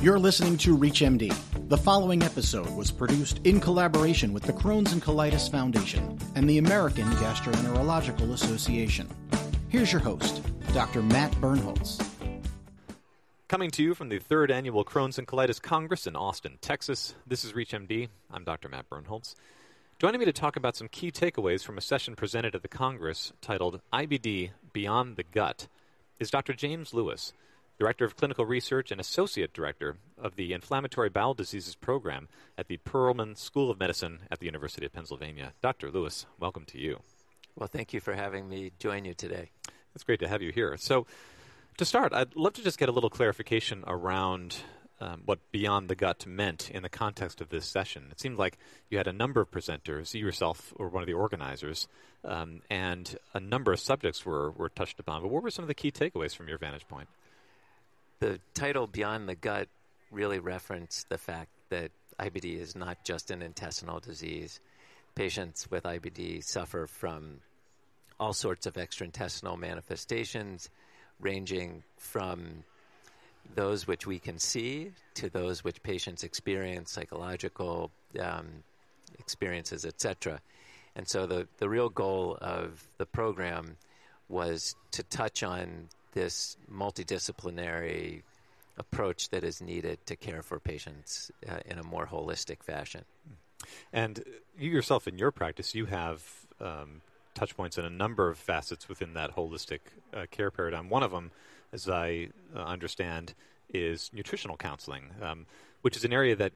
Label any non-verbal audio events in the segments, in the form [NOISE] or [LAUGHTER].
You're listening to ReachMD. The following episode was produced in collaboration with the Crohn's and Colitis Foundation and the American Gastroenterological Association. Here's your host, Dr. Matt Birnholz. Coming to you from the third annual Crohn's and Colitis Congress in Austin, Texas, this is ReachMD. I'm Dr. Matt Birnholz. Joining me to talk about some key takeaways from a session presented at the Congress titled IBD Beyond the Gut is Dr. James Lewis, Director of Clinical Research and Associate Director of the Inflammatory Bowel Diseases Program at the Perelman School of Medicine at the University of Pennsylvania. Dr. Lewis, welcome to you. Well, thank you for having me join you today. It's great to have you here. So, to start, I'd love to just get a little clarification around um, what Beyond the Gut meant in the context of this session. It seemed like you had a number of presenters, you yourself were one of the organizers, um, and a number of subjects were, were touched upon. But what were some of the key takeaways from your vantage point? The title Beyond the Gut really referenced the fact that IBD is not just an intestinal disease. Patients with IBD suffer from all sorts of extraintestinal manifestations, ranging from those which we can see to those which patients experience, psychological um, experiences, etc. And so the, the real goal of the program was to touch on this multidisciplinary approach that is needed to care for patients uh, in a more holistic fashion. And you yourself, in your practice, you have um, touch points in a number of facets within that holistic uh, care paradigm. One of them, as I uh, understand, is nutritional counseling, um, which is an area that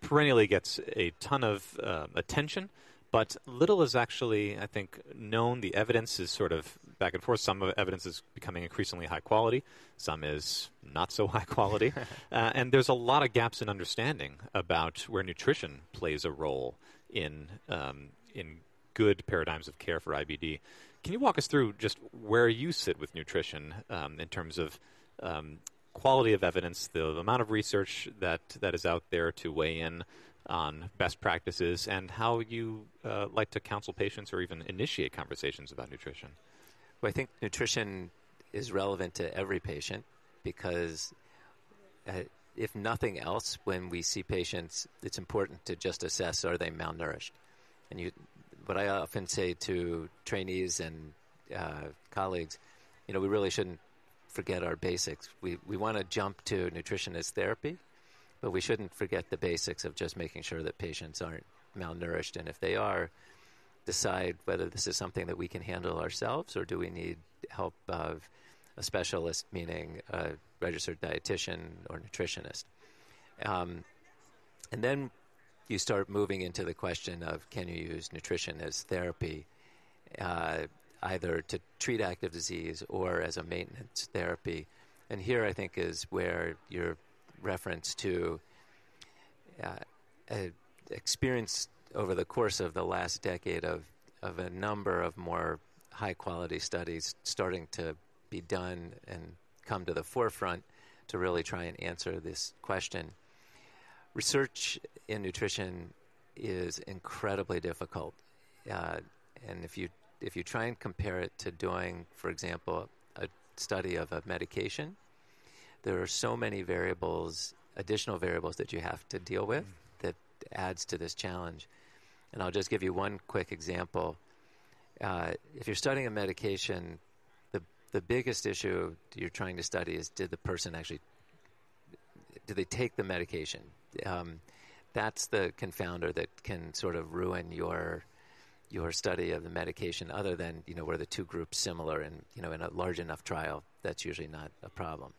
perennially gets a ton of uh, attention, but little is actually, I think, known. The evidence is sort of back and forth. Some evidence is becoming increasingly high quality, some is not so [LAUGHS] high quality. [LAUGHS] uh, and there's a lot of gaps in understanding about where nutrition plays a role in, um, in good paradigms of care for IBD. Can you walk us through just where you sit with nutrition um, in terms of um, quality of evidence, the amount of research that, that is out there to weigh in on best practices, and how you uh, like to counsel patients or even initiate conversations about nutrition? Well, I think nutrition is relevant to every patient because, uh, if nothing else, when we see patients, it's important to just assess are they malnourished. And you, what I often say to trainees and uh, colleagues, you know, we really shouldn't forget our basics. We we want to jump to nutrition as therapy, but we shouldn't forget the basics of just making sure that patients aren't malnourished, and if they are, decide whether this is something that we can handle ourselves or do we need help of a specialist, meaning a registered dietitian or nutritionist. Um, and then you start moving into the question of can you use nutrition as therapy, uh, either to treat active disease or as a maintenance therapy. And here I think is where your reference to uh, experience over the course of the last decade of, of a number of more high quality studies starting to be done and come to the forefront to really try and answer this question. Research in nutrition is incredibly difficult. Uh, and if you if you try and compare it to doing, for example, a study of a medication, there are so many variables, additional variables that you have to deal with mm. that adds to this challenge. And I'll just give you one quick example. Uh, if you're studying a medication, the the biggest issue you're trying to study is did the person actually do they take the medication? Um, that's the confounder that can sort of ruin your your study of the medication. Other than you know were the two groups similar, and you know in a large enough trial, that's usually not a problem.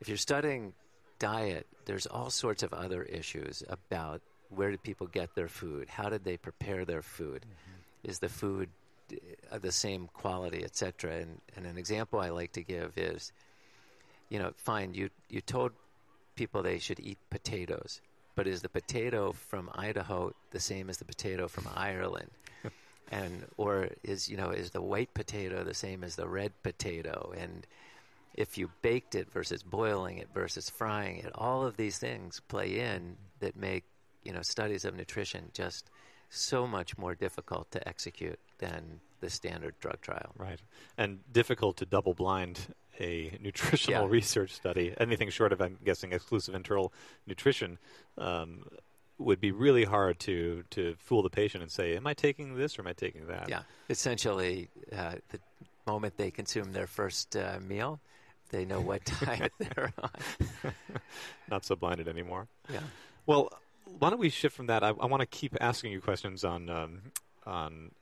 If you're studying diet, there's all sorts of other issues about where did people get their food? How did they prepare their food? Mm-hmm. Is the food uh, the same quality, etc.? And, and an example I like to give is, you know, fine, you you told people they should eat potatoes, but is the potato from Idaho the same as the potato from Ireland? [LAUGHS] and or is you know is the white potato the same as the red potato? And if you baked it versus boiling it versus frying it, all of these things play in that make you know studies of nutrition just so much more difficult to execute than the standard drug trial. Right. And difficult to double blind a [LAUGHS] nutritional Yeah. research study. Anything short of, I'm guessing, exclusive enteral nutrition um, would be really hard to, to fool the patient and say, Am I taking this or am I taking that? Yeah, essentially, uh, the moment they consume their first uh, meal, they know what diet [LAUGHS] they're on. [LAUGHS] Not so blinded anymore. Yeah. Well, why don't we shift from that? I, I want to keep asking you questions on um, on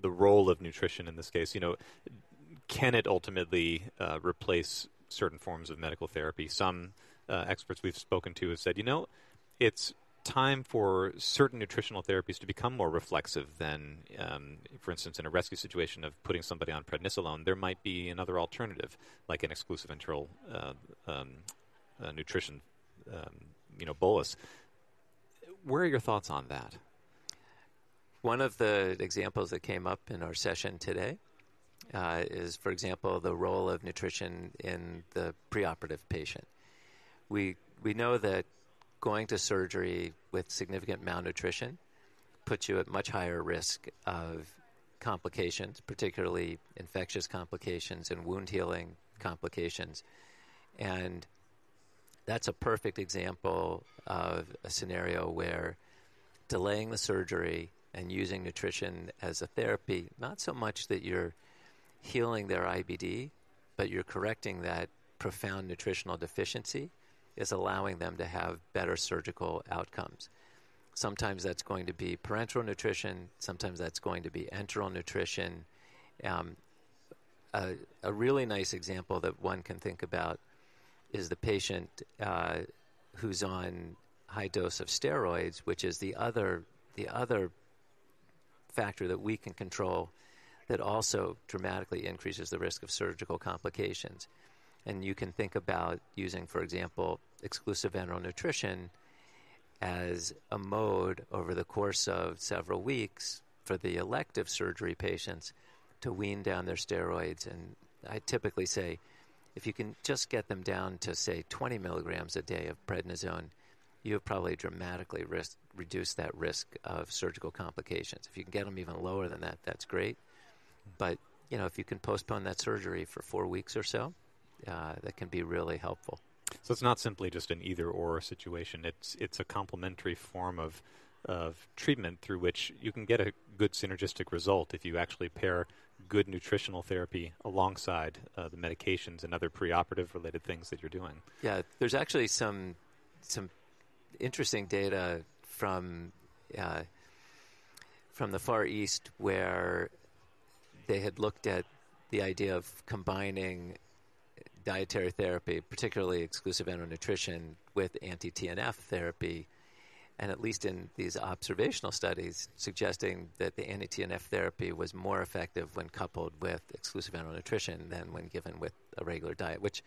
the role of nutrition in this case. You know, can it ultimately uh, replace certain forms of medical therapy? Some uh, experts we've spoken to have said, you know, it's time for certain nutritional therapies to become more reflexive than, um, for instance, in a rescue situation of putting somebody on prednisolone, there might be another alternative, like an exclusive enteral uh, um, uh, nutrition, um, you know, bolus. Where are your thoughts on that? One of the examples that came up in our session today uh, is, for example, the role of nutrition in the preoperative patient. We we know that going to surgery with significant malnutrition puts you at much higher risk of complications, particularly infectious complications and wound healing complications. And that's a perfect example of a scenario where delaying the surgery and using nutrition as a therapy, not so much that you're healing their IBD, but you're correcting that profound nutritional deficiency, is allowing them to have better surgical outcomes. Sometimes that's going to be parenteral nutrition, sometimes that's going to be enteral nutrition. Um, a, a really nice example that one can think about is the patient uh, who's on high dose of steroids, which is the other the other factor that we can control that also dramatically increases the risk of surgical complications. And you can think about using, for example, exclusive enteral nutrition as a mode over the course of several weeks for the elective surgery patients to wean down their steroids. And I typically say if you can just get them down to, say, 20 milligrams a day of prednisone, you have probably dramatically risk, reduced that risk of surgical complications. If you can get them even lower than that, that's great. But you know, if you can postpone that surgery for four weeks or so, uh, that can be really helpful. So it's not simply just an either or situation. It's it's a complementary form of of treatment through which you can get a good synergistic result if you actually pair good nutritional therapy alongside uh, the medications and other preoperative related things that you're doing. Yeah, there's actually some some interesting data from uh, from the Far East where they had looked at the idea of combining dietary therapy, particularly exclusive enteral nutrition, with anti TNF therapy, and at least in these observational studies, suggesting that the anti TNF therapy was more effective when coupled with exclusive enteral nutrition than when given with a regular diet, which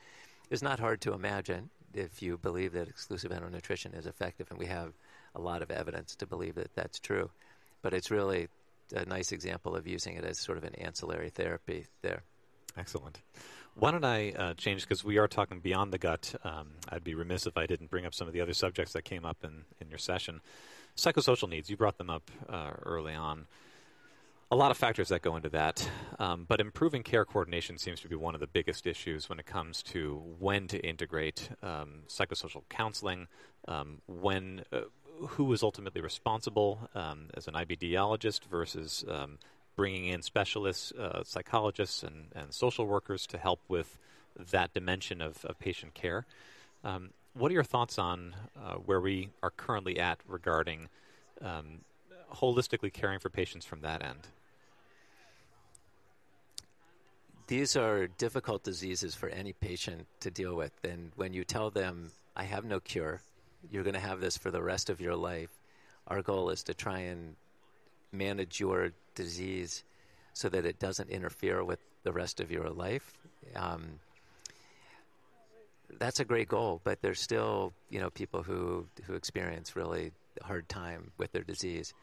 is not hard to imagine if you believe that exclusive enteral nutrition is effective, and we have a lot of evidence to believe that that's true. But it's really a nice example of using it as sort of an ancillary therapy there. Excellent. Why don't I uh, change because we are talking beyond the gut. Um, I'd be remiss if I didn't bring up some of the other subjects that came up in, in your session. Psychosocial needs, you brought them up uh, early on. A lot of factors that go into that, um, but improving care coordination seems to be one of the biggest issues when it comes to when to integrate um, psychosocial counseling, um, when uh, who is ultimately responsible um, as an IBDologist versus um, bringing in specialists, uh, psychologists, and, and social workers to help with that dimension of, of patient care. Um, what are your thoughts on uh, where we are currently at regarding um, holistically caring for patients from that end? These are difficult diseases for any patient to deal with. And when you tell them, I have no cure, you're going to have this for the rest of your life, our goal is to try and manage your disease so that it doesn't interfere with the rest of your life. Um, that's a great goal, but there's still you know people who who experience really hard time with their disease.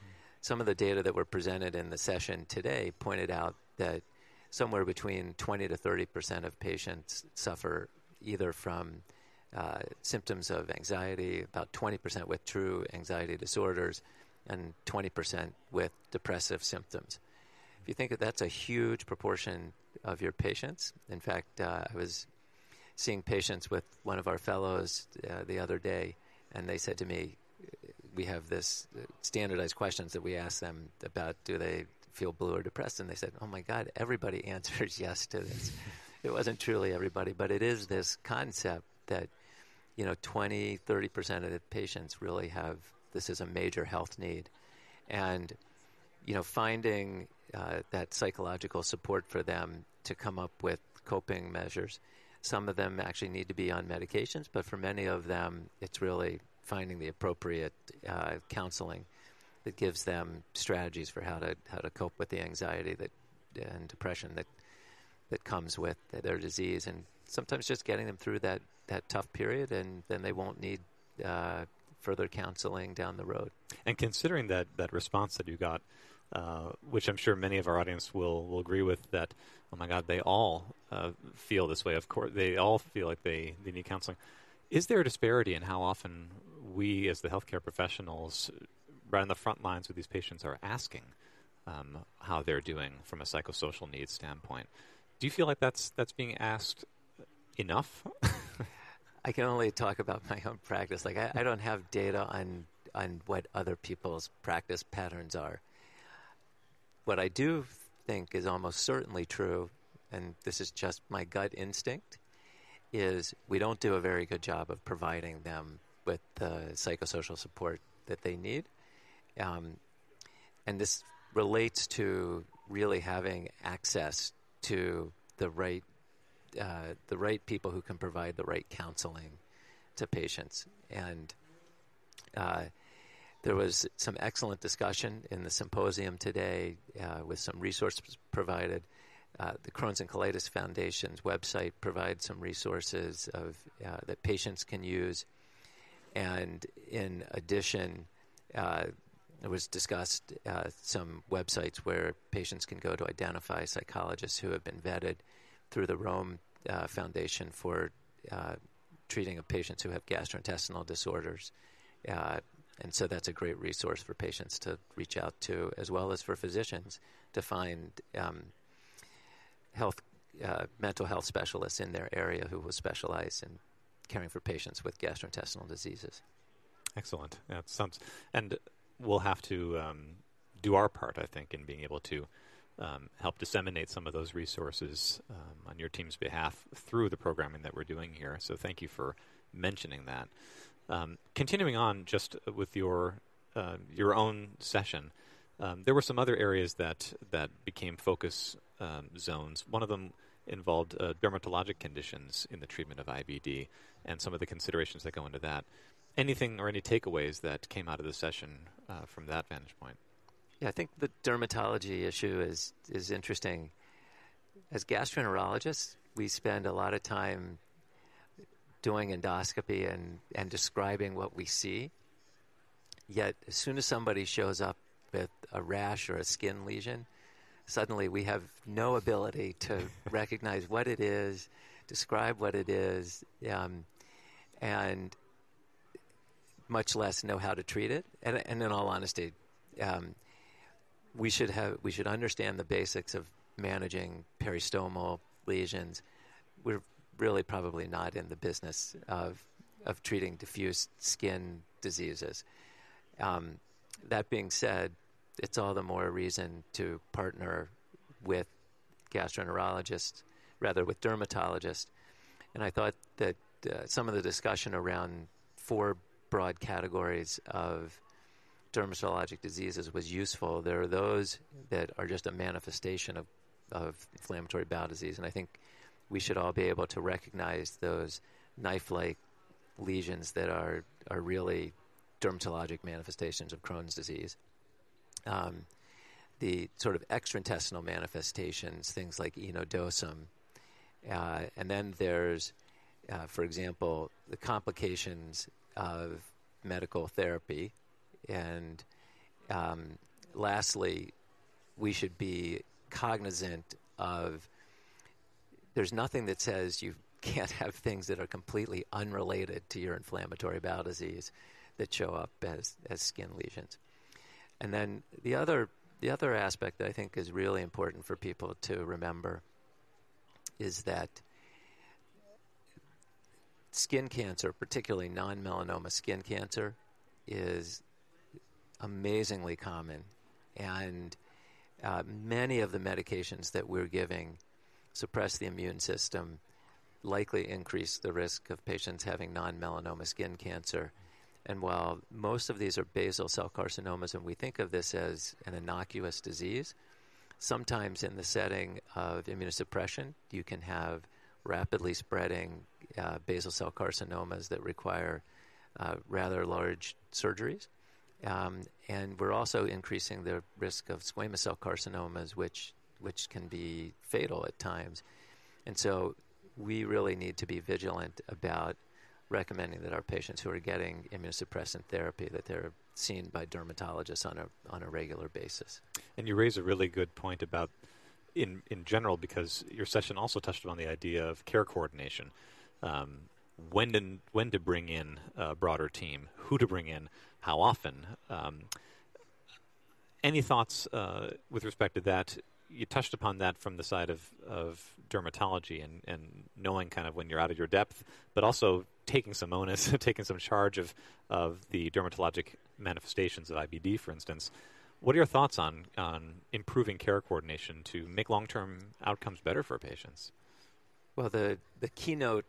Some of the data that were presented in the session today pointed out that somewhere between 20 to 30 percent of patients suffer either from uh, symptoms of anxiety, about 20 percent with true anxiety disorders, and 20 percent with depressive symptoms. if you think that that's a huge proportion of your patients. In fact, uh, I was seeing patients with one of our fellows uh, the other day, and they said to me, "We have this uh, standardized questions that we ask them about: Do they feel blue or depressed?" And they said, "Oh my God, everybody [LAUGHS] answers yes to this." it wasn't truly everybody, but it is this concept that you know 20, 30 percent of the patients really have this is a major health need, and you know finding uh, that psychological support for them to come up with coping measures. Some of them actually need to be on medications, but for many of them, it's really finding the appropriate uh, counseling that gives them strategies for how to how to cope with the anxiety that and depression that that comes with their disease, and sometimes just getting them through that that tough period, and then they won't need uh, further counseling down the road. And considering that that response that you got uh, which I'm sure many of our audience will, will agree with that, oh my God, they all uh, feel this way. Of course, they all feel like they, they need counseling. Is there a disparity in how often we, as the healthcare professionals, right on the front lines with these patients, are asking um, how they're doing from a psychosocial needs standpoint? Do you feel like that's that's being asked enough? [LAUGHS] I can only talk about my own practice. Like I, I don't have data on on what other people's practice patterns are. What I do think is almost certainly true, and this is just my gut instinct, is we don't do a very good job of providing them with the psychosocial support that they need. Um, and this relates to really having access to the right uh, the right people who can provide the right counseling to patients. And uh, there was some excellent discussion in the symposium today uh, with some resources provided. Uh, the Crohn's and Colitis Foundation's website provides some resources of, uh, that patients can use. And in addition, it was discussed uh, some websites where patients can go to identify psychologists who have been vetted through the Rome uh, Foundation for treating of patients who have gastrointestinal disorders. Uh, and so that's a great resource for patients to reach out to, as well as for physicians to find um, health, uh, mental health specialists in their area who will specialize in caring for patients with gastrointestinal diseases. Excellent. Yeah, sounds, and we'll have to um, do our part, I think, in being able to um, help disseminate some of those resources um, on your team's behalf through the programming that we're doing here. So thank you for mentioning that. Um, continuing on, just with your uh, your own session, um, there were some other areas that that became focus um, zones. One of them involved uh, dermatologic conditions in the treatment of IBD, and some of the considerations that go into that. Anything or any takeaways that came out of the session uh, from that vantage point? Yeah, I think the dermatology issue is is interesting. As gastroenterologists, we spend a lot of time doing endoscopy and, and describing what we see. Yet, as soon as somebody shows up with a rash or a skin lesion, suddenly we have no ability to [LAUGHS] recognize what it is, describe what it is, um, and much less know how to treat it. And, and in all honesty, um, we should have we should understand the basics of managing peristomal lesions. We're really probably not in the business of of treating diffuse skin diseases. Um, that being said, it's all the more reason to partner with gastroenterologists rather with dermatologists. And I thought that uh, some of the discussion around four broad categories of dermatologic diseases was useful. There are those that are just a manifestation of, of inflammatory bowel disease, and I think we should all be able to recognize those knife-like lesions that are are really dermatologic manifestations of Crohn's disease. Um, the sort of extraintestinal manifestations, things like enodosum, uh, and then there's, uh, for example, the complications of medical therapy, and um, lastly, we should be cognizant of there's nothing that says you can't [LAUGHS] have things that are completely unrelated to your inflammatory bowel disease that show up as, as skin lesions. And then the other the other aspect that I think is really important for people to remember is that skin cancer, particularly non melanoma skin cancer, is amazingly common. And uh, many of the medications that we're giving suppress the immune system, likely increase the risk of patients having non melanoma skin cancer. And while most of these are basal cell carcinomas, and we think of this as an innocuous disease, sometimes in the setting of immunosuppression, you can have rapidly spreading uh, basal cell carcinomas that require uh, rather large surgeries. Um, and we're also increasing the risk of squamous cell carcinomas, which can be fatal at times. And so we really need to be vigilant about recommending that our patients who are getting immunosuppressant therapy that they're seen by dermatologists on a on a regular basis. And you raise a really good point about in in general because your session also touched on the idea of care coordination. When to, when to bring in a broader team, who to bring in, how often. Um, any thoughts uh, with respect to that? You touched upon that from the side of, of dermatology and, and knowing kind of when you're out of your depth, but also taking some onus, [LAUGHS] taking some charge of, of the dermatologic manifestations of IBD, for instance. What are your thoughts on, on improving care coordination to make long term outcomes better for patients? Well, the, the keynote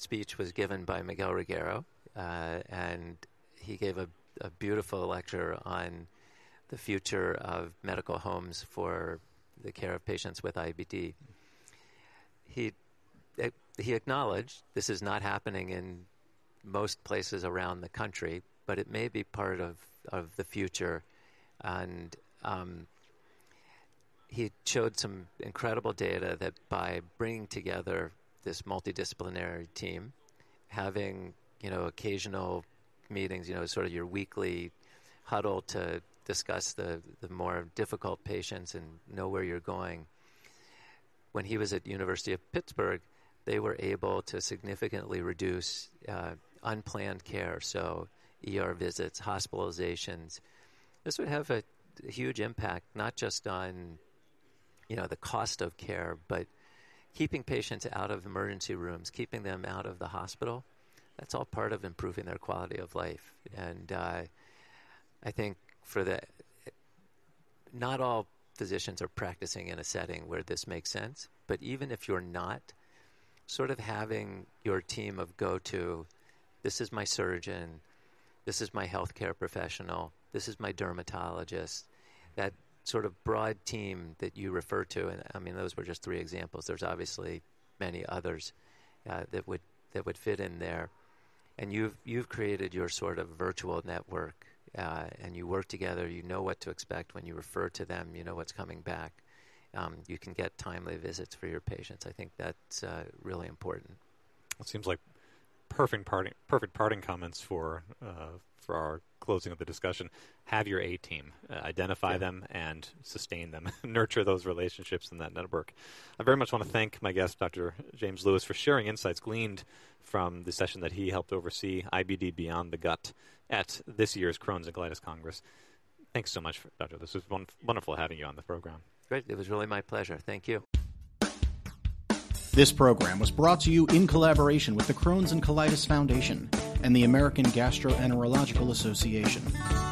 speech was given by Miguel Regueiro, uh, and he gave a, a, beautiful lecture on the future of medical homes for the care of patients with IBD. He he acknowledged this is not happening in most places around the country, but it may be part of, of the future. And um, he showed some incredible data that by bringing together this multidisciplinary team, having you know occasional meetings, you know, sort of your weekly huddle to discuss the, the more difficult patients and know where you're going. When he was at University of Pittsburgh, they were able to significantly reduce uh, unplanned care, so ER visits, hospitalizations. This would have a, huge impact, not just on you know the cost of care, but keeping patients out of emergency rooms, keeping them out of the hospital, that's all part of improving their quality of life. And uh, I think for the, not all physicians are practicing in a setting where this makes sense, but even if you're not, sort of having your team of go to, this is my surgeon, this is my healthcare professional, this is my dermatologist, that sort of broad team that you refer to, and I mean those were just three examples. There's obviously many others uh, that would that would fit in there, and you've you've created your sort of virtual network, uh, and you work together. You know what to expect when you refer to them. You know what's coming back. Um, you can get timely visits for your patients. I think that's uh, really important. It seems like perfect parting perfect parting comments for uh, for our closing of the discussion, have your A team, uh, identify yeah. them and sustain them, [LAUGHS] nurture those relationships in that network. I very much want to thank my guest, Dr. James Lewis, for sharing insights gleaned from the session that he helped oversee, IBD Beyond the Gut, at this year's Crohn's and Colitis Congress. Thanks so much, Doctor. This was wonderful having you on the program. Great. It was really my pleasure. Thank you. This program was brought to you in collaboration with the Crohn's and Colitis Foundation and the American Gastroenterological Association.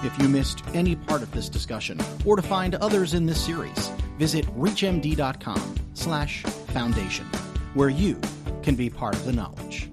If you missed any part of this discussion or to find others in this series, visit reachmd.com slash foundation, where you can be part of the knowledge.